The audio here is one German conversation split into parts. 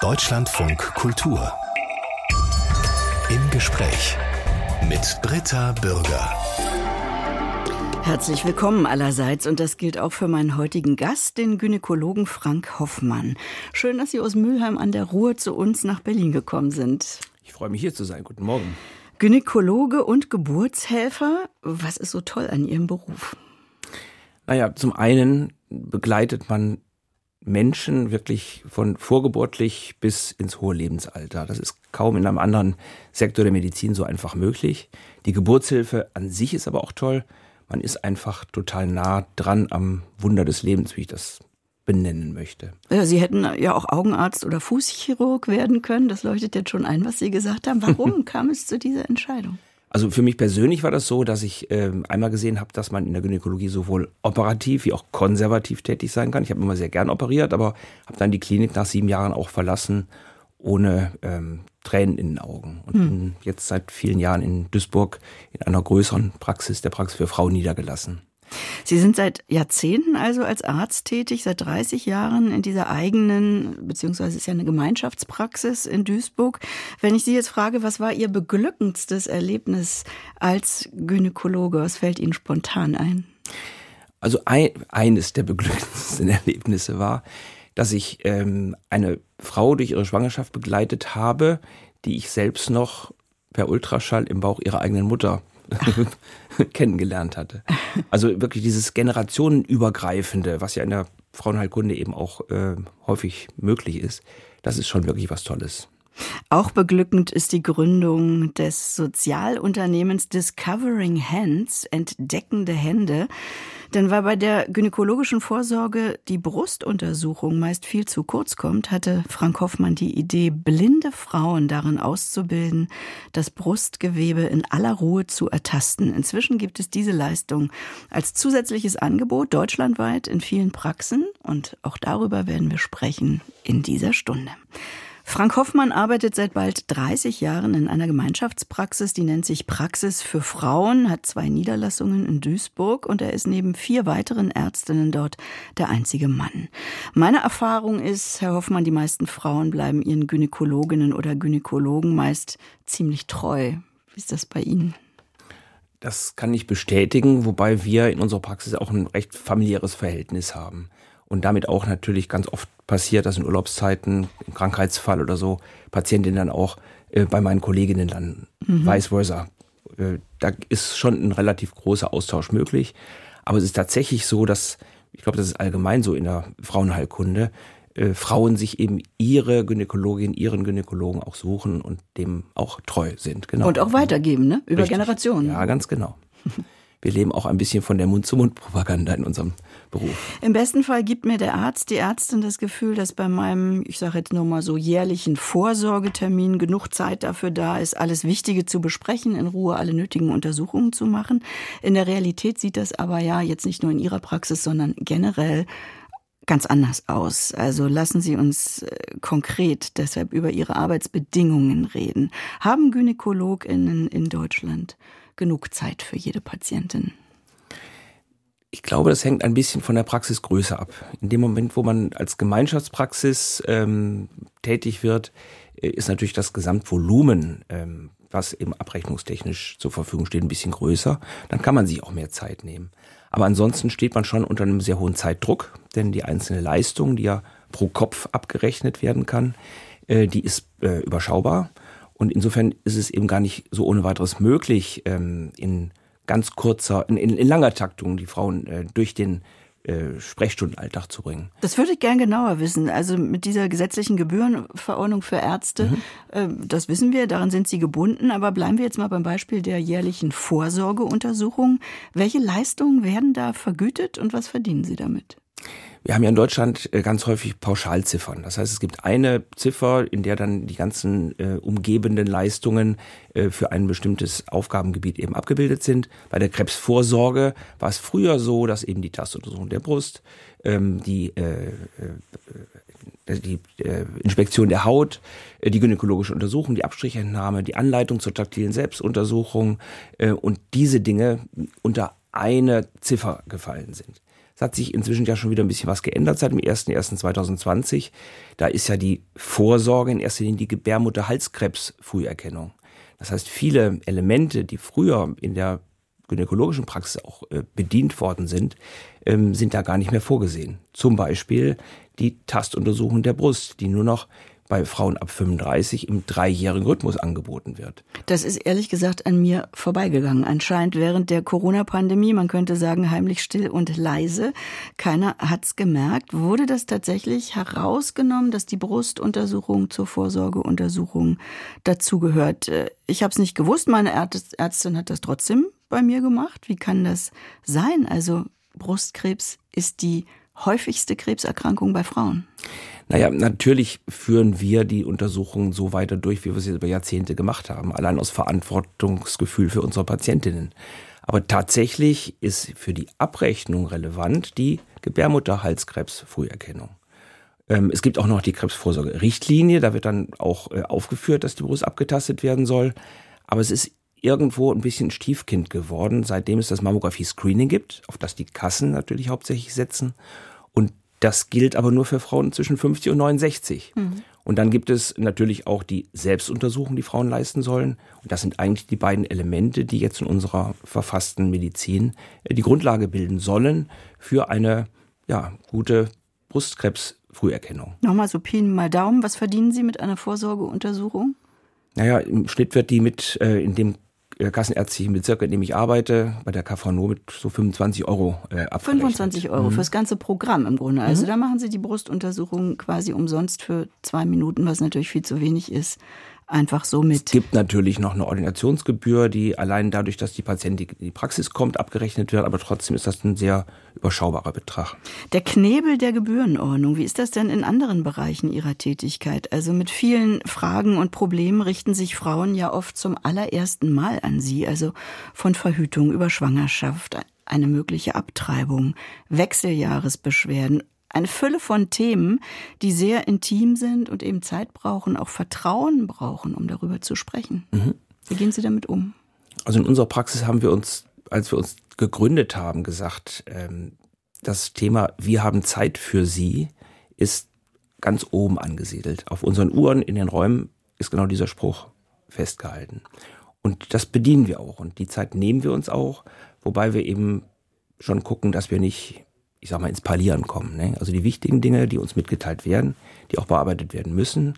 Deutschlandfunk Kultur. Im Gespräch mit Britta Bürger. Herzlich willkommen allerseits und das gilt auch für meinen heutigen Gast, den Gynäkologen Frank Hoffmann. Schön, dass Sie aus Mülheim an der Ruhr zu uns nach Berlin gekommen sind. Ich freue mich hier zu sein. Guten Morgen. Gynäkologe und Geburtshelfer, was ist so toll an Ihrem Beruf? Naja, zum einen begleitet man Menschen wirklich von vorgeburtlich bis ins hohe Lebensalter. Das ist kaum in einem anderen Sektor der Medizin so einfach möglich. Die Geburtshilfe an sich ist aber auch toll. Man ist einfach total nah dran am Wunder des Lebens, wie ich das benennen möchte. Ja, Sie hätten ja auch Augenarzt oder Fußchirurg werden können. Das leuchtet jetzt schon ein, was Sie gesagt haben. Warum kam es zu dieser Entscheidung? Also für mich persönlich war das so, dass ich äh, einmal gesehen habe, dass man in der Gynäkologie sowohl operativ wie auch konservativ tätig sein kann. Ich habe immer sehr gern operiert, aber habe dann die Klinik nach sieben Jahren auch verlassen, ohne ähm, Tränen in den Augen. Und hm. jetzt seit vielen Jahren in Duisburg in einer größeren Praxis, der Praxis für Frauen niedergelassen. Sie sind seit Jahrzehnten also als Arzt tätig, seit 30 Jahren in dieser eigenen, beziehungsweise ist ja eine Gemeinschaftspraxis in Duisburg. Wenn ich Sie jetzt frage, was war Ihr beglückendstes Erlebnis als Gynäkologe, was fällt Ihnen spontan ein? Also ein, eines der beglückendsten Erlebnisse war, dass ich ähm, eine Frau durch ihre Schwangerschaft begleitet habe, die ich selbst noch per Ultraschall im Bauch ihrer eigenen Mutter kennengelernt hatte. Also wirklich dieses generationenübergreifende, was ja in der Frauenheilkunde eben auch äh, häufig möglich ist, das ist schon wirklich was Tolles. Auch beglückend ist die Gründung des Sozialunternehmens Discovering Hands, entdeckende Hände. Denn weil bei der gynäkologischen Vorsorge die Brustuntersuchung meist viel zu kurz kommt, hatte Frank Hoffmann die Idee, blinde Frauen darin auszubilden, das Brustgewebe in aller Ruhe zu ertasten. Inzwischen gibt es diese Leistung als zusätzliches Angebot deutschlandweit in vielen Praxen und auch darüber werden wir sprechen in dieser Stunde. Frank Hoffmann arbeitet seit bald 30 Jahren in einer Gemeinschaftspraxis, die nennt sich Praxis für Frauen, hat zwei Niederlassungen in Duisburg und er ist neben vier weiteren Ärztinnen dort der einzige Mann. Meine Erfahrung ist, Herr Hoffmann, die meisten Frauen bleiben ihren Gynäkologinnen oder Gynäkologen meist ziemlich treu. Wie ist das bei Ihnen? Das kann ich bestätigen, wobei wir in unserer Praxis auch ein recht familiäres Verhältnis haben und damit auch natürlich ganz oft passiert, dass in Urlaubszeiten, im Krankheitsfall oder so, Patientinnen dann auch äh, bei meinen Kolleginnen landen. Mhm. Vice versa. Äh, da ist schon ein relativ großer Austausch möglich. Aber es ist tatsächlich so, dass, ich glaube, das ist allgemein so in der Frauenheilkunde, äh, Frauen sich eben ihre Gynäkologin, ihren Gynäkologen auch suchen und dem auch treu sind. Genau. Und auch weitergeben, ne? Über Richtig. Generationen. Ja, ganz genau. wir leben auch ein bisschen von der Mund-zu-Mund-Propaganda in unserem Beruf. Im besten Fall gibt mir der Arzt, die Ärztin das Gefühl, dass bei meinem, ich sage jetzt nur mal so jährlichen Vorsorgetermin genug Zeit dafür da ist, alles Wichtige zu besprechen, in Ruhe alle nötigen Untersuchungen zu machen. In der Realität sieht das aber ja jetzt nicht nur in Ihrer Praxis, sondern generell ganz anders aus. Also lassen Sie uns äh, konkret deshalb über Ihre Arbeitsbedingungen reden. Haben Gynäkologinnen in Deutschland genug Zeit für jede Patientin? Ich glaube, das hängt ein bisschen von der Praxisgröße ab. In dem Moment, wo man als Gemeinschaftspraxis ähm, tätig wird, äh, ist natürlich das Gesamtvolumen, ähm, was eben abrechnungstechnisch zur Verfügung steht, ein bisschen größer. Dann kann man sich auch mehr Zeit nehmen. Aber ansonsten steht man schon unter einem sehr hohen Zeitdruck, denn die einzelne Leistung, die ja pro Kopf abgerechnet werden kann, äh, die ist äh, überschaubar. Und insofern ist es eben gar nicht so ohne weiteres möglich, ähm, in ganz kurzer, in, in, in langer Taktung die Frauen äh, durch den äh, Sprechstundenalltag zu bringen. Das würde ich gern genauer wissen. Also mit dieser gesetzlichen Gebührenverordnung für Ärzte, mhm. äh, das wissen wir, daran sind sie gebunden. Aber bleiben wir jetzt mal beim Beispiel der jährlichen Vorsorgeuntersuchung. Welche Leistungen werden da vergütet und was verdienen Sie damit? Wir haben ja in Deutschland äh, ganz häufig Pauschalziffern. Das heißt, es gibt eine Ziffer, in der dann die ganzen äh, umgebenden Leistungen äh, für ein bestimmtes Aufgabengebiet eben abgebildet sind. Bei der Krebsvorsorge war es früher so, dass eben die Tastuntersuchung der Brust, ähm, die äh, äh, die äh, Inspektion der Haut, äh, die gynäkologische Untersuchung, die Abstrichentnahme, die Anleitung zur taktilen Selbstuntersuchung äh, und diese Dinge unter eine Ziffer gefallen sind. Es hat sich inzwischen ja schon wieder ein bisschen was geändert seit dem 01.01.2020. Da ist ja die Vorsorge in erster Linie die Gebärmutter-Halskrebs-Früherkennung. Das heißt, viele Elemente, die früher in der gynäkologischen Praxis auch äh, bedient worden sind, ähm, sind da gar nicht mehr vorgesehen. Zum Beispiel die Tastuntersuchung der Brust, die nur noch bei Frauen ab 35 im dreijährigen Rhythmus angeboten wird. Das ist ehrlich gesagt an mir vorbeigegangen. Anscheinend während der Corona-Pandemie, man könnte sagen heimlich still und leise, keiner hat's gemerkt. Wurde das tatsächlich herausgenommen, dass die Brustuntersuchung zur Vorsorgeuntersuchung dazugehört? Äh, ich habe es nicht gewusst, meine Ärztin hat das trotzdem bei mir gemacht. Wie kann das sein? Also Brustkrebs ist die häufigste Krebserkrankung bei Frauen. Naja, natürlich führen wir die Untersuchungen so weiter durch, wie wir sie über Jahrzehnte gemacht haben, allein aus Verantwortungsgefühl für unsere Patientinnen. Aber tatsächlich ist für die Abrechnung relevant die Gebärmutterhalskrebs-Früherkennung. Ähm, es gibt auch noch die Krebsvorsorge-Richtlinie, da wird dann auch äh, aufgeführt, dass die Brust abgetastet werden soll. Aber es ist irgendwo ein bisschen Stiefkind geworden, seitdem es das Mammographie-Screening gibt, auf das die Kassen natürlich hauptsächlich setzen. Das gilt aber nur für Frauen zwischen 50 und 69. Mhm. Und dann gibt es natürlich auch die Selbstuntersuchung, die Frauen leisten sollen. Und das sind eigentlich die beiden Elemente, die jetzt in unserer verfassten Medizin äh, die Grundlage bilden sollen für eine ja, gute Brustkrebsfrüherkennung. Nochmal so Pi mal Daumen, was verdienen Sie mit einer Vorsorgeuntersuchung? Naja, im Schnitt wird die mit äh, in dem äh, kassenärztlichen Bezirk, in dem ich arbeite, bei der KVNO mit so 25 Euro äh, abgerechnet. 25 Euro mhm. fürs ganze Programm im Grunde. Also mhm. da machen Sie die Brustuntersuchung quasi umsonst für zwei Minuten, was natürlich viel zu wenig ist einfach so mit. Es gibt natürlich noch eine Ordinationsgebühr, die allein dadurch, dass die Patientin in die Praxis kommt, abgerechnet wird, aber trotzdem ist das ein sehr überschaubarer Betrag. Der Knebel der Gebührenordnung, wie ist das denn in anderen Bereichen Ihrer Tätigkeit? Also mit vielen Fragen und Problemen richten sich Frauen ja oft zum allerersten Mal an Sie, also von Verhütung über Schwangerschaft, eine mögliche Abtreibung, Wechseljahresbeschwerden eine Fülle von Themen, die sehr intim sind und eben Zeit brauchen, auch Vertrauen brauchen, um darüber zu sprechen. Mhm. Wie gehen Sie damit um? Also in unserer Praxis haben wir uns, als wir uns gegründet haben, gesagt, ähm, das Thema Wir haben Zeit für Sie ist ganz oben angesiedelt. Auf unseren Uhren in den Räumen ist genau dieser Spruch festgehalten. Und das bedienen wir auch. Und die Zeit nehmen wir uns auch, wobei wir eben schon gucken, dass wir nicht ich sag mal, ins Parlieren kommen. Ne? Also die wichtigen Dinge, die uns mitgeteilt werden, die auch bearbeitet werden müssen,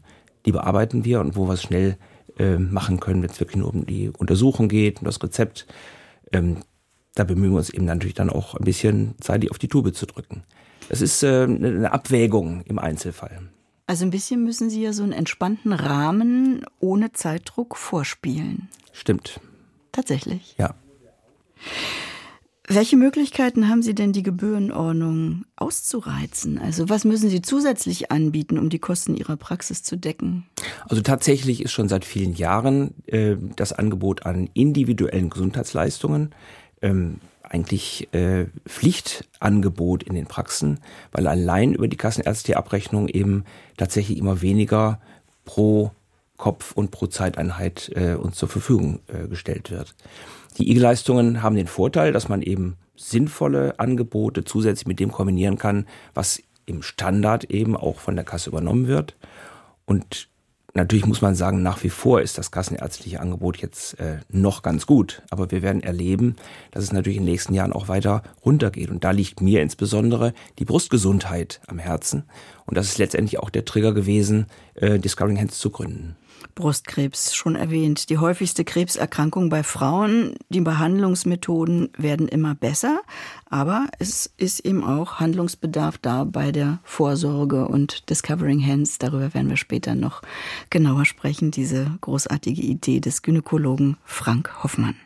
die bearbeiten wir und wo wir es schnell äh, machen können, wenn es wirklich nur um die Untersuchung geht und das Rezept. Ähm, da bemühen wir uns eben natürlich dann auch ein bisschen Zeit auf die Tube zu drücken. Das ist äh, eine Abwägung im Einzelfall. Also ein bisschen müssen Sie ja so einen entspannten Rahmen ohne Zeitdruck vorspielen. Stimmt. Tatsächlich. Ja. Welche Möglichkeiten haben Sie denn, die Gebührenordnung auszureizen? Also was müssen Sie zusätzlich anbieten, um die Kosten Ihrer Praxis zu decken? Also tatsächlich ist schon seit vielen Jahren äh, das Angebot an individuellen Gesundheitsleistungen ähm, eigentlich äh, Pflichtangebot in den Praxen, weil allein über die kassenärztliche Abrechnung eben tatsächlich immer weniger pro Kopf und pro Zeiteinheit äh, uns zur Verfügung äh, gestellt wird. Die IG-Leistungen haben den Vorteil, dass man eben sinnvolle Angebote zusätzlich mit dem kombinieren kann, was im Standard eben auch von der Kasse übernommen wird. Und natürlich muss man sagen, nach wie vor ist das kassenärztliche Angebot jetzt äh, noch ganz gut. Aber wir werden erleben, dass es natürlich in den nächsten Jahren auch weiter runtergeht. Und da liegt mir insbesondere die Brustgesundheit am Herzen. Und das ist letztendlich auch der Trigger gewesen, äh, Discovering Hands zu gründen. Brustkrebs schon erwähnt. Die häufigste Krebserkrankung bei Frauen. Die Behandlungsmethoden werden immer besser, aber es ist eben auch Handlungsbedarf da bei der Vorsorge und Discovering Hands. Darüber werden wir später noch genauer sprechen. Diese großartige Idee des Gynäkologen Frank Hoffmann.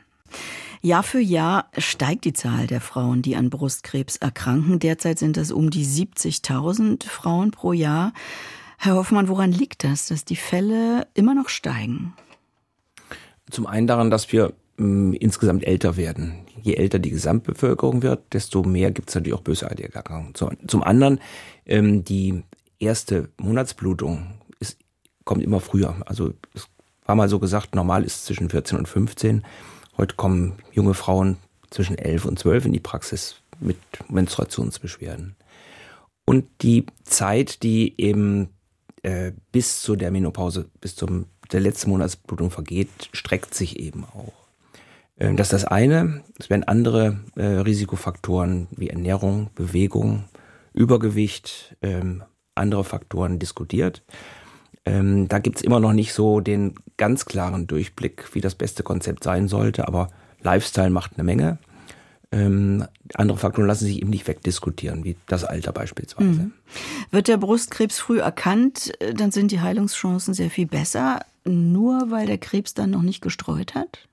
Jahr für Jahr steigt die Zahl der Frauen, die an Brustkrebs erkranken. Derzeit sind es um die 70.000 Frauen pro Jahr. Herr Hoffmann, woran liegt das, dass die Fälle immer noch steigen? Zum einen daran, dass wir mh, mm, insgesamt älter werden. Je älter die Gesamtbevölkerung wird, desto mehr gibt es natürlich auch bösartige Erkrankungen. Zum anderen, ähm, die erste Monatsblutung ist, kommt immer früher. Also es war mal so gesagt, normal ist zwischen 14 und 15. Heute kommen junge Frauen zwischen 11 und 12 in die Praxis mit Menstruationsbeschwerden. Und die Zeit, die eben äh, bis zu der Menopause, bis zum der letzten Monatsblutung vergeht, streckt sich eben auch. Äh, das ist das eine. Es werden andere äh, Risikofaktoren wie Ernährung, Bewegung, Übergewicht, ähm, andere Faktoren diskutiert. Ähm, da gibt's immer noch nicht so den ganz klaren Durchblick, wie das beste Konzept sein sollte, aber Lifestyle macht eine Menge. Ähm, andere Faktoren lassen sich eben nicht wegdiskutieren, wie das Alter beispielsweise. Mhm. Wird der Brustkrebs früh erkannt, äh, dann sind die Heilungschancen sehr viel besser, nur weil der Krebs dann noch nicht gestreut hat?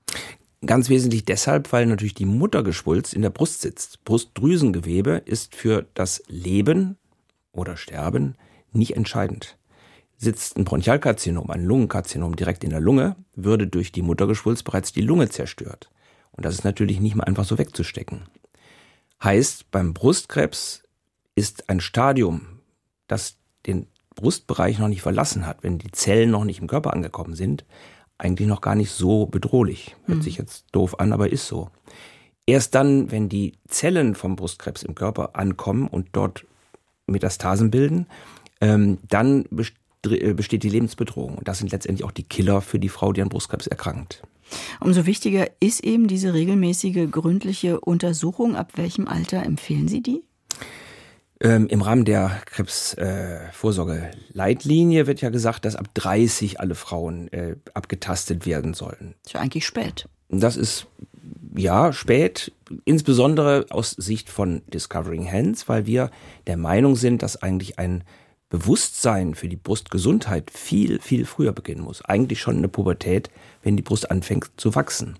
Ganz wesentlich deshalb, weil natürlich die Muttergeschwulst in der Brust sitzt. Brustdrüsengewebe ist für das Leben oder Sterben nicht entscheidend. Sitzt ein Bronchialkarzinom, ein Lungenkarzinom direkt in der Lunge, würde durch die Muttergeschwulst bereits die Lunge zerstört. Und das ist natürlich nicht mal einfach so wegzustecken. Heißt, beim Brustkrebs ist ein Stadium, das den Brustbereich noch nicht verlassen hat, wenn die Zellen noch nicht im Körper angekommen sind, eigentlich noch gar nicht so bedrohlich. Hört mhm. sich jetzt doof an, aber ist so. Erst dann, wenn die Zellen vom Brustkrebs im Körper ankommen und dort Metastasen bilden, ähm, dann äh, besteht die Lebensbedrohung. Und das sind letztendlich auch die Killer für die Frau, die an Brustkrebs erkrankt. Umso wichtiger ist eben diese regelmäßige gründliche Untersuchung. Ab welchem Alter empfehlen Sie die? Ähm, Im Rahmen der Krebsvorsorge-Leitlinie äh, wird ja gesagt, dass ab 30 alle Frauen äh, abgetastet werden sollen. Das ist ja eigentlich spät. Das ist ja spät, insbesondere aus Sicht von Discovering Hands, weil wir der Meinung sind, dass eigentlich ein Bewusstsein für die Brustgesundheit viel, viel früher beginnen muss. Eigentlich schon in der Pubertät, wenn die Brust anfängt zu wachsen.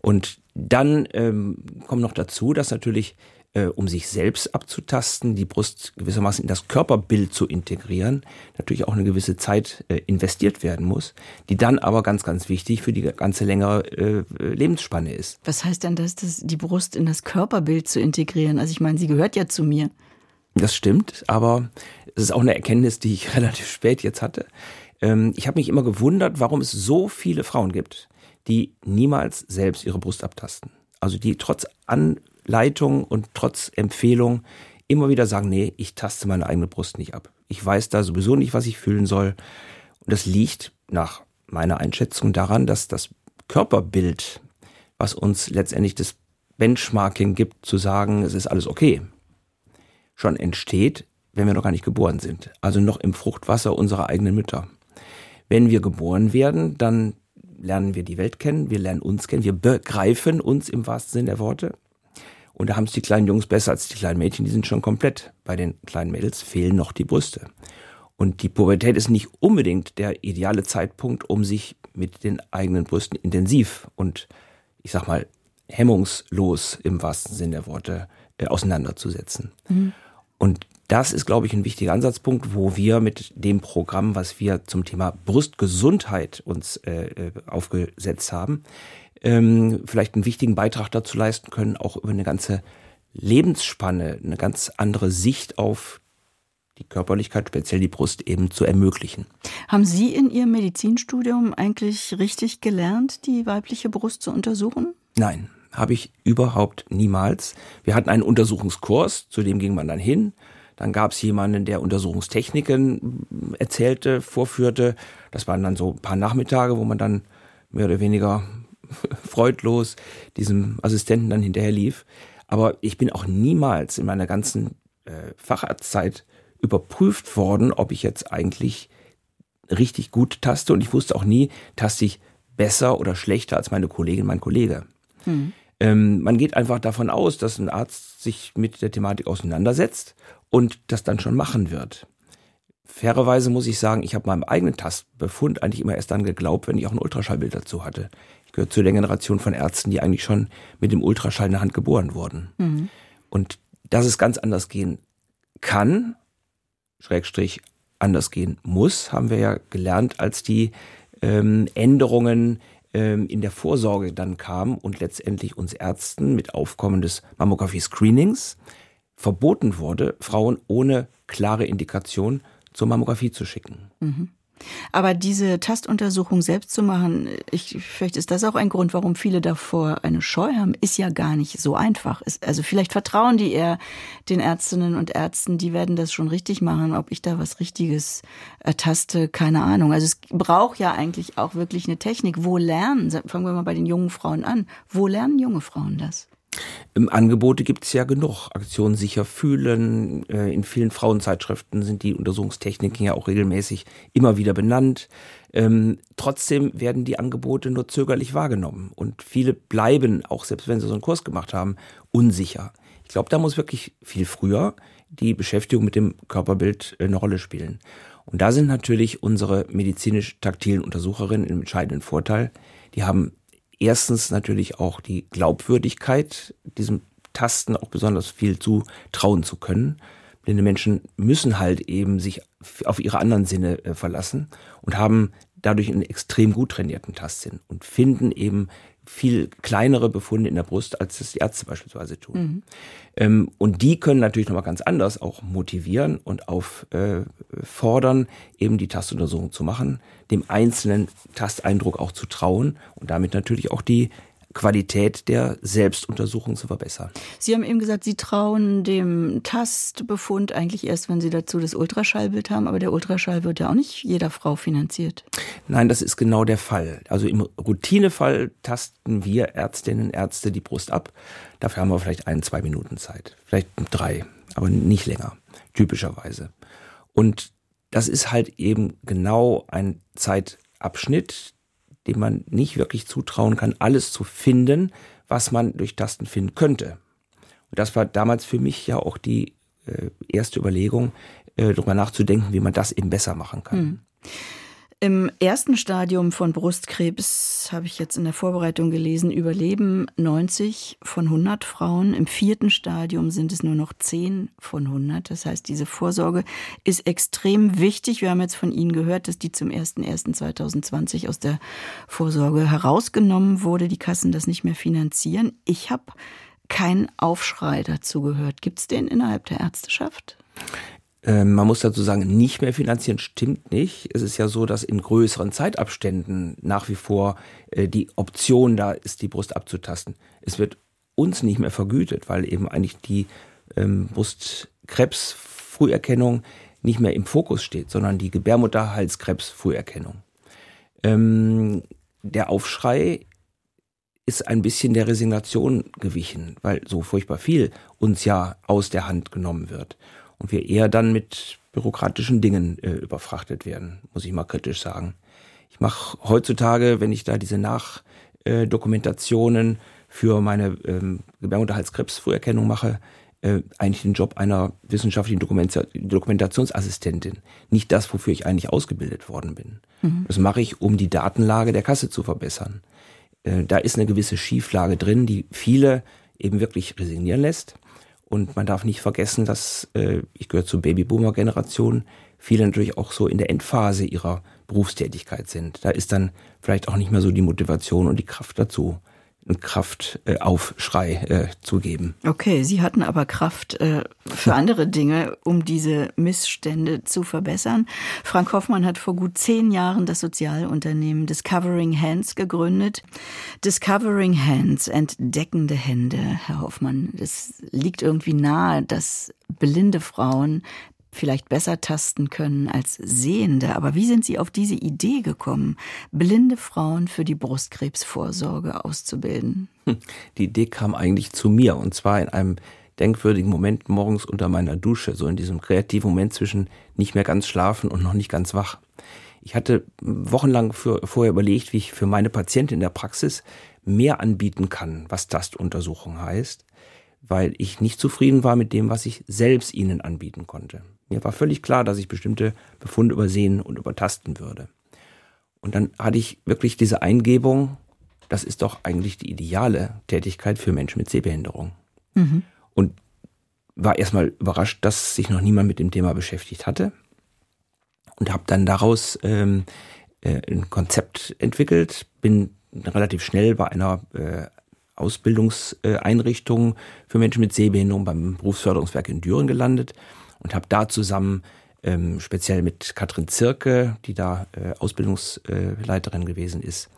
Und dann ähm, kommt noch dazu, dass natürlich äh, um sich selbst abzutasten, die Brust gewissermaßen in das Körperbild zu integrieren, natürlich auch eine gewisse Zeit äh, investiert werden muss, die dann aber ganz, ganz wichtig für die ganze längere äh, Lebensspanne ist. Was heißt denn das, das, die Brust in das Körperbild zu integrieren? Also ich meine, sie gehört ja zu mir. Das stimmt, aber es ist auch eine Erkenntnis, die ich relativ spät jetzt hatte. Ähm, ich habe mich immer gewundert, warum es so viele Frauen gibt, die niemals selbst ihre Brust abtasten. Also die trotz an Leitung und trotz Empfehlung immer wieder sagen, nee, ich taste meine eigene Brust nicht ab. Ich weiß da sowieso nicht, was ich fühlen soll. Und das liegt nach meiner Einschätzung daran, dass das Körperbild, was uns letztendlich das Benchmarking gibt, zu sagen, es ist alles okay, schon entsteht, wenn wir noch gar nicht geboren sind. Also noch im Fruchtwasser unserer eigenen Mütter. Wenn wir geboren werden, dann lernen wir die Welt kennen, wir lernen uns kennen, wir begreifen uns im wahrsten Sinne der Worte. Und da haben es die kleinen Jungs besser als die kleinen Mädchen, die sind schon komplett. Bei den kleinen Mädels fehlen noch die Brüste. Und die Pubertät ist nicht unbedingt der ideale Zeitpunkt, um sich mit den eigenen Brüsten intensiv und ich sag mal hemmungslos im wahrsten Sinne der Worte äh, auseinanderzusetzen. Mhm. Und das ist, glaube ich, ein wichtiger Ansatzpunkt, wo wir mit dem Programm, was wir zum Thema Brustgesundheit uns äh, äh aufgesetzt haben, ähm, vielleicht einen wichtigen Beitrag dazu leisten können, auch über eine ganze Lebensspanne, eine ganz andere Sicht auf die Körperlichkeit, speziell die Brust eben zu ermöglichen. Haben Sie in Ihrem Medizinstudium eigentlich richtig gelernt, die weibliche Brust zu untersuchen? Nein, habe ich überhaupt niemals. Wir hatten einen Untersuchungskurs, zu dem ging man dann hin. Dann gab es jemanden, der Untersuchungstechniken erzählte, vorführte. Das waren dann so ein paar Nachmittage, wo man dann mehr oder weniger freudlos diesem Assistenten dann hinterher lief. Aber ich bin auch niemals in meiner ganzen äh, Facharztzeit überprüft worden, ob ich jetzt eigentlich richtig gut taste. Und ich wusste auch nie, taste ich besser oder schlechter als meine Kollegin, mein Kollege. Mhm. Ähm, man geht einfach davon aus, dass ein Arzt sich mit der Thematik auseinandersetzt und das dann schon machen wird. Fairerweise muss ich sagen, ich habe meinem eigenen Tastbefund eigentlich immer erst dann geglaubt, wenn ich auch ein Ultraschallbild dazu hatte gehört zu der Generation von Ärzten, die eigentlich schon mit dem Ultraschall in der Hand geboren wurden. Mhm. Und dass es ganz anders gehen kann, Schrägstrich anders gehen muss, haben wir ja gelernt, als die ähm, Änderungen ähm, in der Vorsorge dann kamen und letztendlich uns Ärzten mit Aufkommen des Mammographie-Screenings verboten wurde, Frauen ohne klare Indikation zur Mammographie zu schicken. Mhm. Aber diese Tastuntersuchung selbst zu machen, ich, vielleicht ist das auch ein Grund, warum viele davor eine Scheu haben, ist ja gar nicht so einfach. Also vielleicht vertrauen die eher den Ärztinnen und Ärzten, die werden das schon richtig machen. Ob ich da was Richtiges ertaste, keine Ahnung. Also es braucht ja eigentlich auch wirklich eine Technik. Wo lernen, fangen wir mal bei den jungen Frauen an, wo lernen junge Frauen das? Angebote gibt es ja genug. Aktionen sicher fühlen. Äh, in vielen Frauenzeitschriften sind die Untersuchungstechniken ja auch regelmäßig immer wieder benannt. Ähm, trotzdem werden die Angebote nur zögerlich wahrgenommen. Und viele bleiben, auch selbst wenn sie so einen Kurs gemacht haben, unsicher. Ich glaube, da muss wirklich viel früher die Beschäftigung mit dem Körperbild äh, eine Rolle spielen. Und da sind natürlich unsere medizinisch-taktilen Untersucherinnen im entscheidenden Vorteil. Die haben erstens natürlich auch die Glaubwürdigkeit, diesem Tasten auch besonders viel zutrauen zu können. Blinde Menschen müssen halt eben sich auf ihre anderen Sinne äh, verlassen und haben dadurch einen extrem gut trainierten Tastsinn und finden eben viel kleinere Befunde in der Brust, als das die Ärzte beispielsweise tun. Mhm. Ähm, und die können natürlich nochmal ganz anders auch motivieren und auffordern, eben die Tastuntersuchung zu machen, dem einzelnen Tasteindruck auch zu trauen und damit natürlich auch die Qualität der Selbstuntersuchung zu verbessern. Sie haben eben gesagt, Sie trauen dem Tastbefund eigentlich erst, wenn Sie dazu das Ultraschallbild haben, aber der Ultraschall wird ja auch nicht jeder Frau finanziert. Nein, das ist genau der Fall. Also im Routinefall tasten wir Ärztinnen und Ärzte die Brust ab. Dafür haben wir vielleicht ein, zwei Minuten Zeit, vielleicht drei, aber nicht länger, typischerweise. Und das ist halt eben genau ein Zeitabschnitt, dem man nicht wirklich zutrauen kann, alles zu finden, was man durch Tasten finden könnte. Und das war damals für mich ja auch die äh, erste Überlegung, äh, darüber nachzudenken, wie man das eben besser machen kann. Mhm. Im ersten Stadium von Brustkrebs habe ich jetzt in der Vorbereitung gelesen, überleben 90 von 100 Frauen. Im vierten Stadium sind es nur noch 10 von 100. Das heißt, diese Vorsorge ist extrem wichtig. Wir haben jetzt von Ihnen gehört, dass die zum 01.01.2020 aus der Vorsorge herausgenommen wurde. Die Kassen das nicht mehr finanzieren. Ich habe keinen Aufschrei dazu gehört. Gibt es den innerhalb der Ärzteschaft? Ähm, man muss dazu sagen, nicht mehr finanzieren stimmt nicht. Es ist ja so, dass in größeren Zeitabständen nach wie vor äh, die Option da ist, die Brust abzutasten. Es wird uns nicht mehr vergütet, weil eben eigentlich die ähm, Brustkrebsfrüherkennung nicht mehr im Fokus steht, sondern die Gebärmutterhalskrebsfrüherkennung. Ähm, der Aufschrei ist ein bisschen der Resignation gewichen, weil so furchtbar viel uns ja aus der Hand genommen wird und wir eher dann mit bürokratischen Dingen äh, überfrachtet werden, muss ich mal kritisch sagen. Ich mache heutzutage, wenn ich da diese Nachdokumentationen für meine ähm, Gebärmutterhalskrebsfrüherkennung mache, äh, eigentlich den Job einer wissenschaftlichen Dokumenta Dokumentationsassistentin. Nicht das, wofür ich eigentlich ausgebildet worden bin. Mhm. Das mache ich, um die Datenlage der Kasse zu verbessern. Äh, da ist eine gewisse Schieflage drin, die viele eben wirklich resignieren lässt. Und man darf nicht vergessen, dass äh, ich gehöre zur Babyboomer-Generation, viele natürlich auch so in der Endphase ihrer Berufstätigkeit sind. Da ist dann vielleicht auch nicht mehr so die Motivation und die Kraft dazu Kraftaufschrei äh, äh, zu geben. Okay, Sie hatten aber Kraft äh, für andere Dinge, um diese Missstände zu verbessern. Frank Hoffmann hat vor gut zehn Jahren das Sozialunternehmen Discovering Hands gegründet. Discovering Hands, entdeckende Hände, Herr Hoffmann. Es liegt irgendwie nahe, dass blinde Frauen vielleicht besser tasten können als Sehende. Aber wie sind Sie auf diese Idee gekommen, blinde Frauen für die Brustkrebsvorsorge auszubilden? Hm, die Idee kam eigentlich zu mir und zwar in einem denkwürdigen Moment morgens unter meiner Dusche, so in diesem kreativen Moment zwischen nicht mehr ganz schlafen und noch nicht ganz wach. Ich hatte wochenlang für, vorher überlegt, wie ich für meine Patienten in der Praxis mehr anbieten kann, was Tastuntersuchung heißt, weil ich nicht zufrieden war mit dem, was ich selbst ihnen anbieten konnte. Mir war völlig klar, dass ich bestimmte Befunde übersehen und übertasten würde. Und dann hatte ich wirklich diese Eingebung, das ist doch eigentlich die ideale Tätigkeit für Menschen mit Sehbehinderung. Mhm. Und war erstmal überrascht, dass sich noch niemand mit dem Thema beschäftigt hatte. Und habe dann daraus ähm, äh, ein Konzept entwickelt, bin relativ schnell bei einer äh, Ausbildungseinrichtung für Menschen mit Sehbehinderung beim Berufsförderungswerk in Düren gelandet und habe da zusammen ähm, speziell mit Katrin Zirke, die da äh, Ausbildungsleiterin gewesen ist,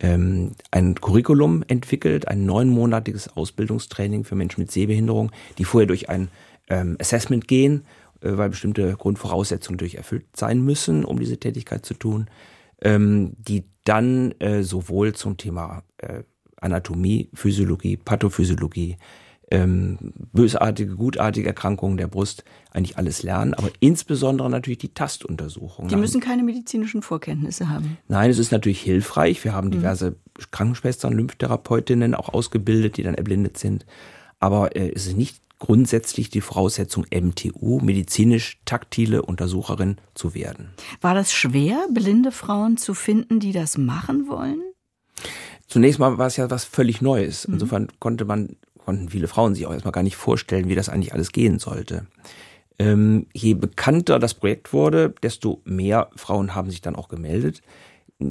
ähm, ein Curriculum entwickelt, ein neunmonatiges Ausbildungstraining für Menschen mit Sehbehinderung, die vorher durch ein ähm, Assessment gehen, äh, weil bestimmte Grundvoraussetzungen durch erfüllt sein müssen, um diese Tätigkeit zu tun, ähm, die dann äh, sowohl zum Thema äh, Anatomie, Physiologie, Pathophysiologie, ähm, bösartige, gutartige Erkrankungen der Brust eigentlich alles lernen, aber insbesondere natürlich die Tastuntersuchungen. Die müssen keine medizinischen Vorkenntnisse haben. Nein, es ist natürlich hilfreich. Wir haben mhm. diverse mhm. Krankenschwestern, Lymphtherapeutinnen auch ausgebildet, die dann erblindet sind. Aber äh, es ist nicht grundsätzlich die Voraussetzung, MTU, medizinisch taktile Untersucherin zu werden. War das schwer, blinde Frauen zu finden, die das machen wollen? Zunächst mal war es ja was völlig Neues. Mhm. Insofern konnte man konnten viele Frauen sich auch erstmal gar nicht vorstellen, wie das eigentlich alles gehen sollte. Ähm, je bekannter das Projekt wurde, desto mehr Frauen haben sich dann auch gemeldet.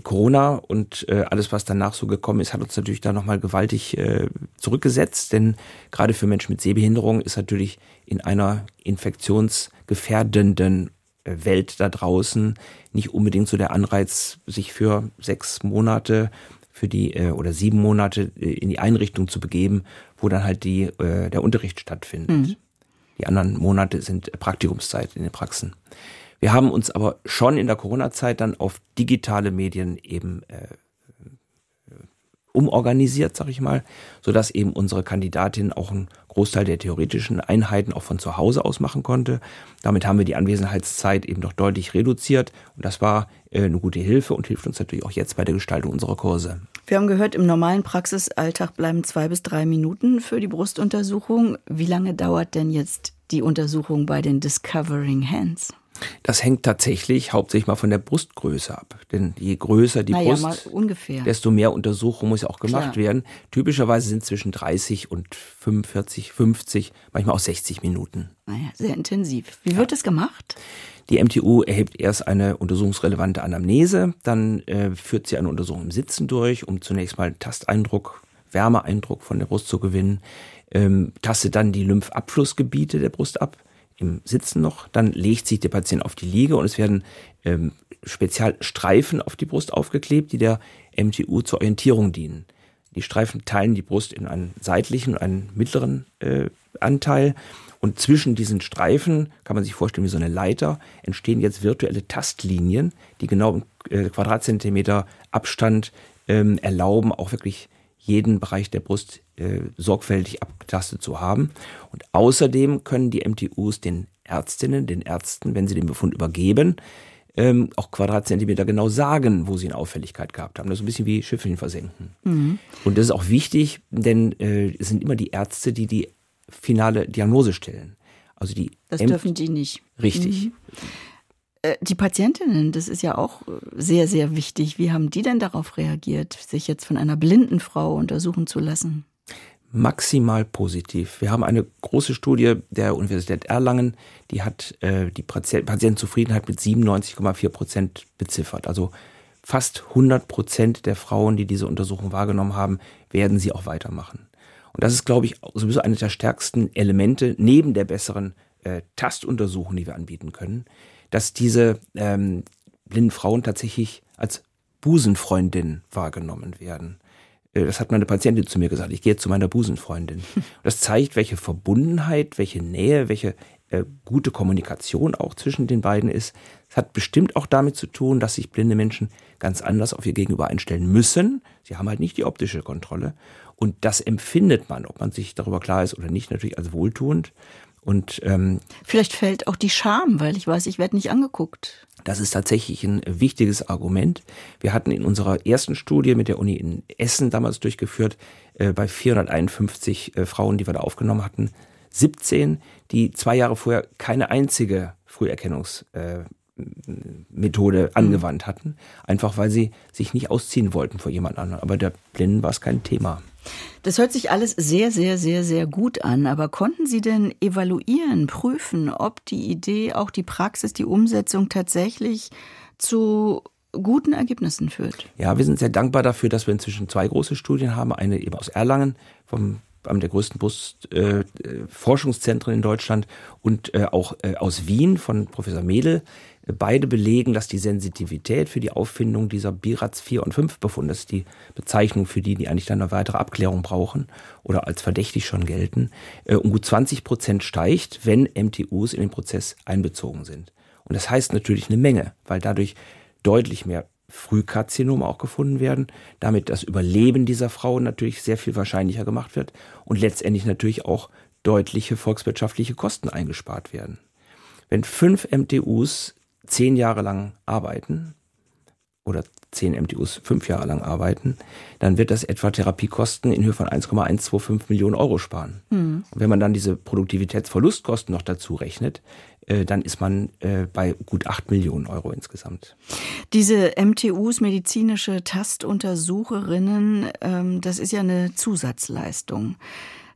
Corona und äh, alles, was danach so gekommen ist, hat uns natürlich da nochmal gewaltig äh, zurückgesetzt, denn gerade für Menschen mit Sehbehinderung ist natürlich in einer infektionsgefährdenden äh, Welt da draußen nicht unbedingt so der Anreiz, sich für sechs Monate für die äh, oder sieben Monate äh, in die Einrichtung zu begeben, wo dann halt die, äh, der Unterricht stattfindet. Mhm. Die anderen Monate sind Praktikumszeit in den Praxen. Wir haben uns aber schon in der Corona-Zeit dann auf digitale Medien eben äh, umorganisiert, sag ich mal, sodass eben unsere Kandidatin auch einen Großteil der theoretischen Einheiten auch von zu Hause aus machen konnte. Damit haben wir die Anwesenheitszeit eben doch deutlich reduziert und das war äh, eine gute Hilfe und hilft uns natürlich auch jetzt bei der Gestaltung unserer Kurse. Wir haben gehört, im normalen Praxisalltag bleiben zwei bis drei Minuten für die Brustuntersuchung. Wie lange dauert denn jetzt die Untersuchung bei den Discovering Hands? Das hängt tatsächlich hauptsächlich mal von der Brustgröße ab. Denn je größer die naja, Brust, desto mehr Untersuchung muss ja auch gemacht Klar. werden. Typischerweise sind zwischen 30 und 45, 50, manchmal auch 60 Minuten. Naja, sehr intensiv. Wie wird das gemacht? Die MTU erhebt erst eine untersuchungsrelevante Anamnese, dann äh, führt sie eine Untersuchung im Sitzen durch, um zunächst mal Tasteindruck, Wärmeeindruck von der Brust zu gewinnen, ähm, tastet dann die Lymphabflussgebiete der Brust ab, im Sitzen noch, dann legt sich der Patient auf die Liege und es werden ähm, Spezialstreifen auf die Brust aufgeklebt, die der MTU zur Orientierung dienen. Die Streifen teilen die Brust in einen seitlichen und einen mittleren äh, Anteil und zwischen diesen Streifen, kann man sich vorstellen wie so eine Leiter, entstehen jetzt virtuelle Tastlinien, die genau im äh, Quadratzentimeter Abstand ähm, erlauben, auch wirklich jeden Bereich der Brust äh, sorgfältig abgetastet zu haben. Und außerdem können die MTUs den Ärztinnen, den Ärzten, wenn sie den Befund übergeben, ähm, auch Quadratzentimeter genau sagen, wo sie eine Auffälligkeit gehabt haben. Das ist ein bisschen wie Schiffeln versenken. Mhm. Und das ist auch wichtig, denn äh, es sind immer die Ärzte, die die finale Diagnose stellen. Also die das dürfen die nicht. Richtig. Mhm. Äh, die Patientinnen, das ist ja auch sehr, sehr wichtig. Wie haben die denn darauf reagiert, sich jetzt von einer blinden Frau untersuchen zu lassen? Maximal positiv. Wir haben eine große Studie der Universität Erlangen, die hat äh, die Patientenzufriedenheit mit 97,4 Prozent beziffert. Also fast 100 Prozent der Frauen, die diese Untersuchung wahrgenommen haben, werden sie auch weitermachen. Und das ist, glaube ich, sowieso eines der stärksten Elemente neben der besseren äh, Tastuntersuchung, die wir anbieten können, dass diese ähm, blinden Frauen tatsächlich als Busenfreundin wahrgenommen werden. Äh, das hat meine Patientin zu mir gesagt. Ich gehe jetzt zu meiner Busenfreundin. Das zeigt, welche Verbundenheit, welche Nähe, welche äh, gute Kommunikation auch zwischen den beiden ist. Es hat bestimmt auch damit zu tun, dass sich blinde Menschen ganz anders auf ihr Gegenüber einstellen müssen. Sie haben halt nicht die optische Kontrolle. Und das empfindet man, ob man sich darüber klar ist oder nicht, natürlich als wohltuend. Und ähm, vielleicht fällt auch die Scham, weil ich weiß, ich werde nicht angeguckt. Das ist tatsächlich ein wichtiges Argument. Wir hatten in unserer ersten Studie mit der Uni in Essen damals durchgeführt, äh, bei 451 äh, Frauen, die wir da aufgenommen hatten, 17, die zwei Jahre vorher keine einzige Früherkennungs äh, angewandt hatten, einfach weil sie sich nicht ausziehen wollten vor jemand anderem. Aber der Blinden war es kein Thema. Das hört sich alles sehr, sehr, sehr, sehr gut an. Aber konnten Sie denn evaluieren, prüfen, ob die Idee, auch die Praxis, die Umsetzung tatsächlich zu guten Ergebnissen führt? Ja, wir sind sehr dankbar dafür, dass wir inzwischen zwei große Studien haben. Eine eben aus Erlangen vom einem der größten Brustforschungszentren äh, in Deutschland und äh, auch äh, aus Wien von Professor Mädel. Beide belegen, dass die Sensitivität für die Auffindung dieser BIRATS 4 und 5 Befunde, das ist die Bezeichnung für die, die eigentlich dann eine weitere Abklärung brauchen oder als verdächtig schon gelten, äh, um gut 20 Prozent steigt, wenn MTUs in den Prozess einbezogen sind. Und das heißt natürlich eine Menge, weil dadurch deutlich mehr Frühkarzinome auch gefunden werden, damit das Überleben dieser Frauen natürlich sehr viel wahrscheinlicher gemacht wird und letztendlich natürlich auch deutliche volkswirtschaftliche Kosten eingespart werden. Wenn fünf MTUs zehn Jahre lang arbeiten oder zehn MTUs fünf Jahre lang arbeiten, dann wird das etwa Therapiekosten in Höhe von 1,125 Millionen Euro sparen. Mhm. Und wenn man dann diese Produktivitätsverlustkosten noch dazu rechnet, äh, dann ist man äh, bei gut acht Millionen Euro insgesamt. Diese MTUs, medizinische Tastuntersucherinnen, ähm, das ist ja eine Zusatzleistung.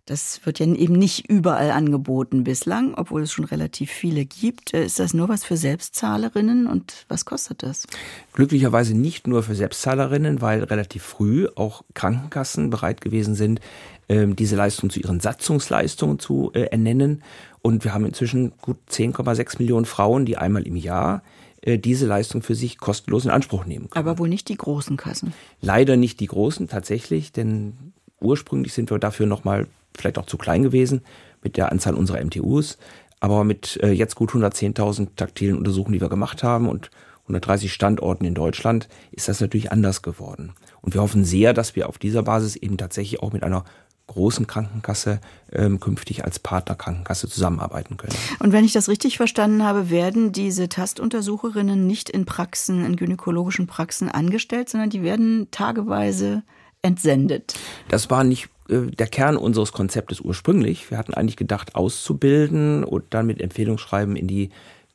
Das wird ja eben nicht überall angeboten bislang, obwohl es schon relativ viele gibt. Äh, ist das nur was für Selbstzahlerinnen und was kostet das? Glücklicherweise nicht nur für Selbstzahlerinnen, weil relativ früh auch Krankenkassen bereit gewesen sind, ähm, diese Leistung zu ihren Satzungsleistungen zu äh, ernennen. Und wir haben inzwischen gut 10,6 Millionen Frauen, die einmal im Jahr äh, diese Leistung für sich kostenlos in Anspruch nehmen können. Aber wohl nicht die großen Kassen. Leider nicht die großen tatsächlich, denn ursprünglich sind wir dafür nochmal vielleicht auch zu klein gewesen mit der Anzahl unserer MTUs. Aber mit äh, jetzt gut 110.000 taktilen Untersuchungen, die wir gemacht haben und 130 Standorten in Deutschland, ist das natürlich anders geworden. Und wir hoffen sehr, dass wir auf dieser Basis eben tatsächlich auch mit einer großen Krankenkasse ähm, künftig als Partnerkrankenkasse zusammenarbeiten können. Und wenn ich das richtig verstanden habe, werden diese Tastuntersucherinnen nicht in Praxen, in gynäkologischen Praxen angestellt, sondern die werden tageweise entsendet. Das war nicht der Kern unseres Konzeptes ursprünglich. Wir hatten eigentlich gedacht, auszubilden und dann mit Empfehlungsschreiben in die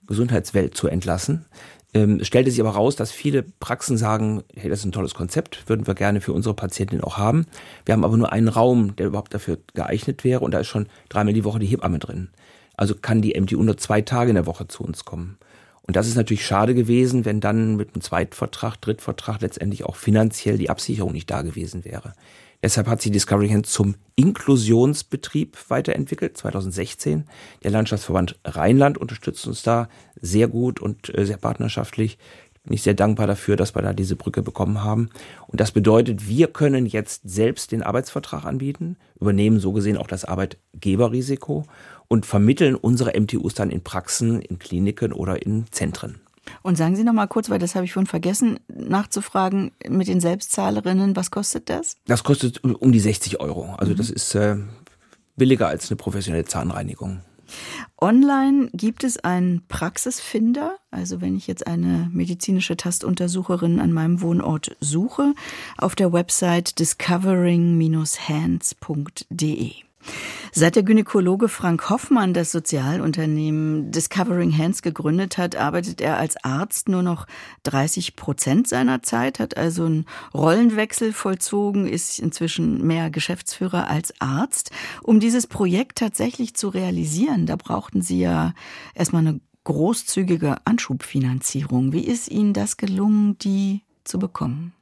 Gesundheitswelt zu entlassen. Ähm, es stellte sich aber raus, dass viele Praxen sagen, hey, das ist ein tolles Konzept, würden wir gerne für unsere Patientin auch haben. Wir haben aber nur einen Raum, der überhaupt dafür geeignet wäre und da ist schon dreimal die Woche die Hebamme drin. Also kann die MDU nur zwei Tage in der Woche zu uns kommen. Und das ist natürlich schade gewesen, wenn dann mit einem Zweitvertrag, Drittvertrag letztendlich auch finanziell die Absicherung nicht da gewesen wäre. Deshalb hat sich Discovery Hand zum Inklusionsbetrieb weiterentwickelt, 2016. Der Landschaftsverband Rheinland unterstützt uns da sehr gut und äh, sehr partnerschaftlich. Bin ich sehr dankbar dafür, dass wir da diese Brücke bekommen haben. Und das bedeutet, wir können jetzt selbst den Arbeitsvertrag anbieten, übernehmen so gesehen auch das Arbeitgeberrisiko und vermitteln unsere MTUs dann in Praxen, in Kliniken oder in Zentren. Und sagen Sie noch mal kurz, weil das habe ich vorhin vergessen, nachzufragen mit den Selbstzahlerinnen, was kostet das? Das kostet um die 60 Euro. Also mhm. das ist äh, billiger als eine professionelle Zahnreinigung. Online gibt es einen Praxisfinder. Also wenn ich jetzt eine medizinische Tastuntersucherin an meinem Wohnort suche, auf der Website discovering-hands.de. Seit der Gynäkologe Frank Hoffmann das Sozialunternehmen Discovering Hands gegründet hat, arbeitet er als Arzt nur noch 30 Prozent seiner Zeit, hat also einen Rollenwechsel vollzogen, ist inzwischen mehr Geschäftsführer als Arzt. Um dieses Projekt tatsächlich zu realisieren, da brauchten Sie ja erstmal eine großzügige Anschubfinanzierung. Wie ist Ihnen das gelungen, die zu bekommen?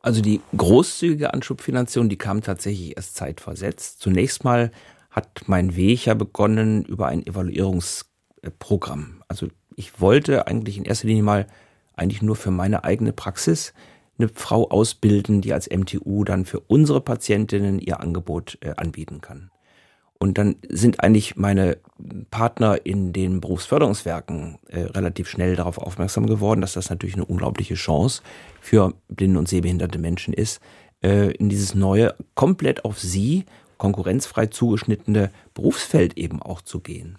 Also die großzügige Anschubfinanzierung, die kam tatsächlich erst zeitversetzt. Zunächst mal hat mein Weg ja begonnen über ein Evaluierungsprogramm. Also ich wollte eigentlich in erster Linie mal eigentlich nur für meine eigene Praxis eine Frau ausbilden, die als MTU dann für unsere Patientinnen ihr Angebot äh, anbieten kann. Und dann sind eigentlich meine Partner in den Berufsförderungswerken äh, relativ schnell darauf aufmerksam geworden, dass das natürlich eine unglaubliche Chance für blinde und sehbehinderte Menschen ist, äh, in dieses neue, komplett auf sie konkurrenzfrei zugeschnittene Berufsfeld eben auch zu gehen.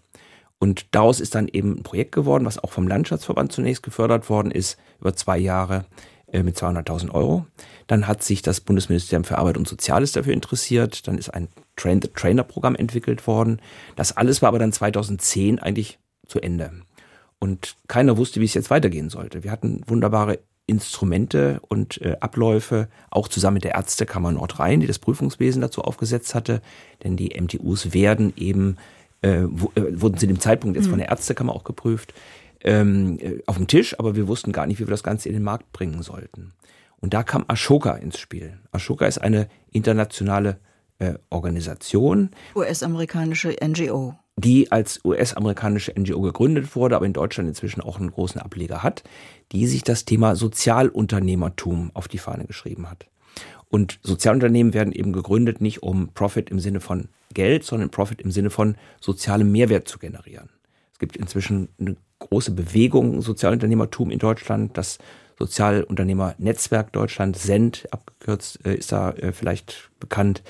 Und daraus ist dann eben ein Projekt geworden, was auch vom Landschaftsverband zunächst gefördert worden ist, über zwei Jahre mit 200.000 Euro. Dann hat sich das Bundesministerium für Arbeit und Soziales dafür interessiert. Dann ist ein Train-the-Trainer-Programm entwickelt worden. Das alles war aber dann 2010 eigentlich zu Ende. Und keiner wusste, wie es jetzt weitergehen sollte. Wir hatten wunderbare Instrumente und äh, Abläufe, auch zusammen mit der Ärztekammer Nordrhein, die das Prüfungswesen dazu aufgesetzt hatte. Denn die MTUs werden eben, äh, äh, wurden zu dem Zeitpunkt jetzt mhm. von der Ärztekammer auch geprüft ähm, äh, auf dem Tisch, aber wir wussten gar nicht, wie wir das Ganze in den Markt bringen sollten. Und da kam Ashoka ins Spiel. Ashoka ist eine internationale äh, Organisation. US-amerikanische NGO. Die als US-amerikanische NGO gegründet wurde, aber in Deutschland inzwischen auch einen großen Ableger hat, die sich das Thema Sozialunternehmertum auf die Fahne geschrieben hat. Und Sozialunternehmen werden eben gegründet, nicht um Profit im Sinne von Geld, sondern Profit im Sinne von sozialem Mehrwert zu generieren. Es gibt inzwischen eine große Bewegung Sozialunternehmertum in Deutschland. Das Sozialunternehmernetzwerk Deutschland, SEND, abgekürzt, äh, ist da äh, vielleicht bekannt.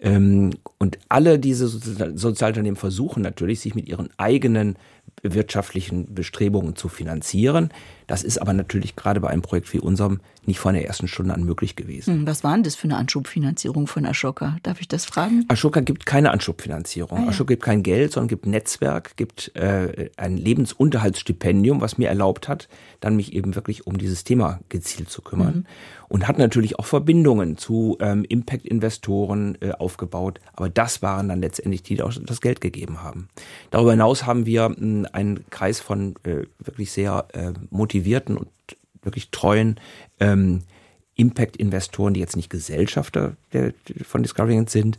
Ähm, und alle diese Sozialunternehmen versuchen natürlich, sich mit ihren eigenen wirtschaftlichen Bestrebungen zu finanzieren. Das ist aber natürlich gerade bei einem Projekt wie unserem nicht von der ersten Stunde an möglich gewesen. Hm, was war denn das für eine Anschubfinanzierung von Ashoka? Darf ich das fragen? Ashoka gibt keine Anschubfinanzierung. Ah, ja. Ashoka gibt kein Geld, sondern gibt Netzwerk, gibt äh, ein Lebensunterhaltsstipendium, was mir erlaubt hat, dann mich eben wirklich um dieses Thema gezielt zu kümmern. Mhm. Und hat natürlich auch Verbindungen zu ähm, Impact-Investoren äh, aufgebaut. Aber das waren dann letztendlich die, die auch das Geld gegeben haben. Darüber hinaus haben wir mh, hm, einen Kreis von äh, wirklich sehr äh, motivierten und wirklich treuen ähm, Impact-Investoren, die jetzt nicht Gesellschafter der, von Discovery sind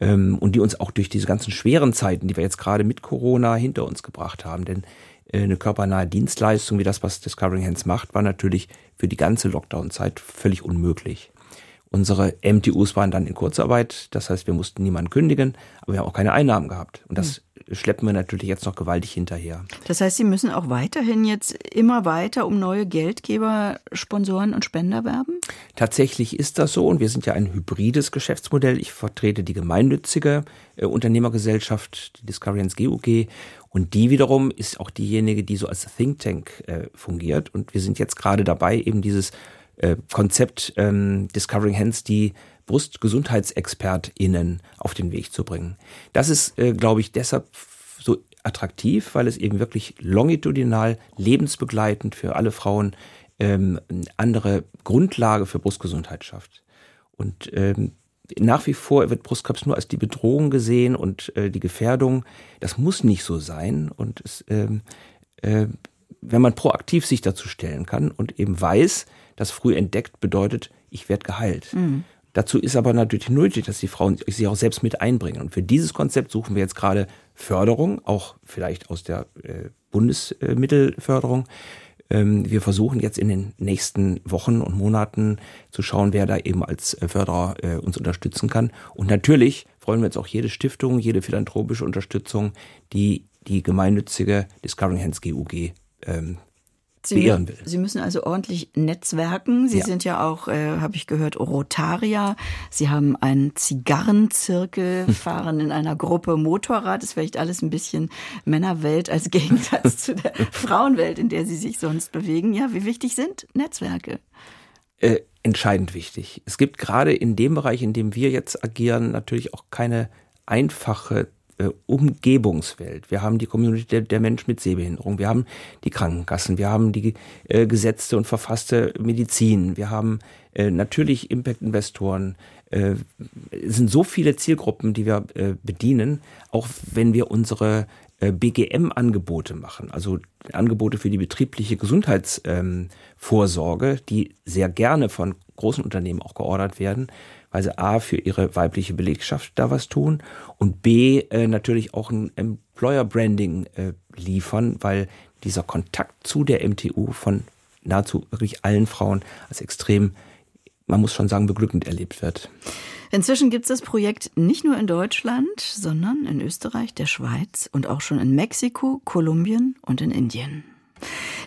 ähm, und die uns auch durch diese ganzen schweren Zeiten, die wir jetzt gerade mit Corona hinter uns gebracht haben, denn äh, eine körpernahe Dienstleistung wie das, was Discovering Hands macht, war natürlich für die ganze Lockdown-Zeit völlig unmöglich. Unsere MTUs waren dann in Kurzarbeit, das heißt, wir mussten niemanden kündigen, aber wir haben auch keine Einnahmen gehabt. Und das mhm. schleppen wir natürlich jetzt noch gewaltig hinterher. Das heißt, Sie müssen auch weiterhin jetzt immer weiter um neue Geldgeber, Sponsoren und Spender werben? Tatsächlich ist das so und wir sind ja ein hybrides Geschäftsmodell. Ich vertrete die gemeinnützige äh, Unternehmergesellschaft, die Discoveryans GUG und die wiederum ist auch diejenige, die so als Think Tank äh, fungiert. Und wir sind jetzt gerade dabei, eben dieses äh, Konzept ähm, Discovering Hands, die BrustgesundheitsexpertInnen auf den Weg zu bringen. Das ist, äh, glaube ich, deshalb so attraktiv, weil es eben wirklich longitudinal, lebensbegleitend für alle Frauen ähm, andere Grundlage für Brustgesundheit schafft. Und ähm, nach wie vor wird Brustkrebs nur als die Bedrohung gesehen und äh, die Gefährdung. Das muss nicht so sein. Und es, ähm, äh, wenn man proaktiv sich dazu stellen kann und eben weiß, das früh entdeckt bedeutet, ich werde geheilt. Mhm. Dazu ist aber natürlich nötig, dass die Frauen sich auch selbst mit einbringen. Und für dieses Konzept suchen wir jetzt gerade Förderung, auch vielleicht aus der äh, Bundesmittelförderung. Ähm, wir versuchen jetzt in den nächsten Wochen und Monaten zu schauen, wer da eben als äh, Förderer äh, uns unterstützen kann. Und natürlich freuen wir uns auch jede Stiftung, jede philanthropische Unterstützung, die die gemeinnützige Discovering Hands GUG ähm, Sie, beehren will. Sie müssen also ordentlich netzwerken. Sie ja. sind ja auch, äh, habe ich gehört, Rotarier. Sie haben einen Zigarrenzirkel, fahren in einer Gruppe Motorrad. Das ist vielleicht alles ein bisschen Männerwelt als Gegensatz zu der Frauenwelt, in der Sie sich sonst bewegen. Ja, wie wichtig sind Netzwerke? Äh, entscheidend wichtig. Es gibt gerade in dem Bereich, in dem wir jetzt agieren, natürlich auch keine einfache Umgebungswelt. Wir haben die Community der, der Menschen mit Sehbehinderung. Wir haben die Krankenkassen. Wir haben die äh, gesetzte und verfasste Medizin. Wir haben äh, natürlich Impact-Investoren. Äh, es sind so viele Zielgruppen, die wir äh, bedienen, auch wenn wir unsere äh, BGM-Angebote machen, also Angebote für die betriebliche Gesundheitsvorsorge, ähm, die sehr gerne von großen Unternehmen auch geordert werden weil sie A für ihre weibliche Belegschaft da was tun und B äh, natürlich auch ein Employer Branding äh, liefern, weil dieser Kontakt zu der MTU von nahezu wirklich allen Frauen als extrem, man muss schon sagen, beglückend erlebt wird. Inzwischen gibt es das Projekt nicht nur in Deutschland, sondern in Österreich, der Schweiz und auch schon in Mexiko, Kolumbien und in Indien.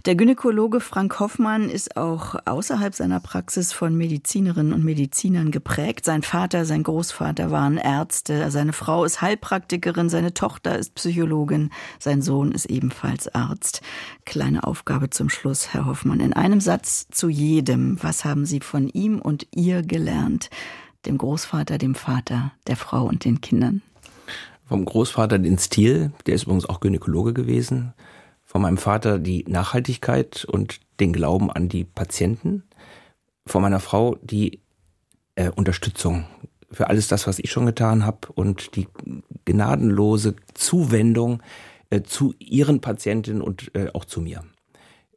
Der Gynäkologe Frank Hoffmann ist auch außerhalb seiner Praxis von Medizinerinnen und Medizinern geprägt. Sein Vater, sein Großvater waren Ärzte, seine Frau ist Heilpraktikerin, seine Tochter ist Psychologin, sein Sohn ist ebenfalls Arzt. Kleine Aufgabe zum Schluss, Herr Hoffmann. In einem Satz zu jedem. Was haben Sie von ihm und ihr gelernt? Dem Großvater, dem Vater, der Frau und den Kindern? Vom Großvater den Stil, der ist übrigens auch Gynäkologe gewesen von meinem Vater die Nachhaltigkeit und den Glauben an die Patienten, von meiner Frau die äh, Unterstützung für alles das, was ich schon getan habe und die gnadenlose Zuwendung äh, zu ihren Patientinnen und äh, auch zu mir.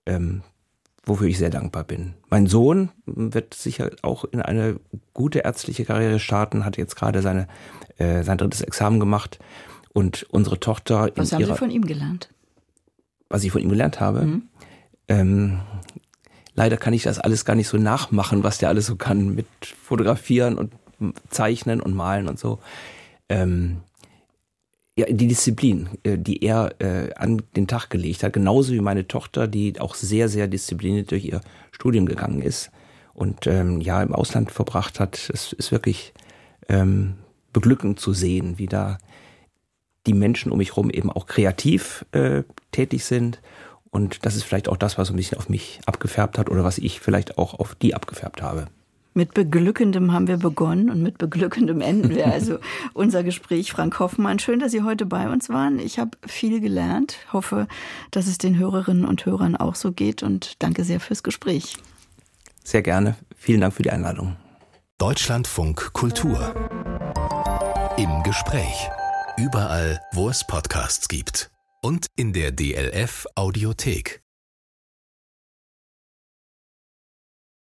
Ähm, wofür ich sehr dankbar bin. Mein Sohn wird sicher auch in eine gute ärztliche Karriere starten, hat jetzt gerade seine, äh, sein drittes Examen gemacht. Und unsere Tochter. Was haben Sie von ihm gelernt? Was ich von ihm gelernt habe? Mhm. Ähm, leider kann ich das alles gar nicht so nachmachen, was der alles so kann mit Fotografieren und Zeichnen und Malen und so. Ähm, ja, die Disziplin, äh, die er äh, an den Tag gelegt hat, genauso wie meine Tochter, die auch sehr, sehr diszipliniert durch ihr Studium gegangen ist und ähm, ja im Ausland verbracht hat. Es ist wirklich ähm, beglückend zu sehen, wie da die Menschen um mich herum eben auch kreativ äh, tätig sind. Und das ist vielleicht auch das, was so ein bisschen auf mich abgefärbt hat oder was ich vielleicht auch auf die abgefärbt habe. Mit beglückendem haben wir begonnen und mit beglückendem enden wir also unser Gespräch. Frank Hoffmann, schön, dass Sie heute bei uns waren. Ich habe viel gelernt, hoffe, dass es den Hörerinnen und Hörern auch so geht und danke sehr fürs Gespräch. Sehr gerne. Vielen Dank für die Einladung. Deutschlandfunk Kultur. Im Gespräch. Überall, wo es Podcasts gibt. Und in der DLF Audiothek.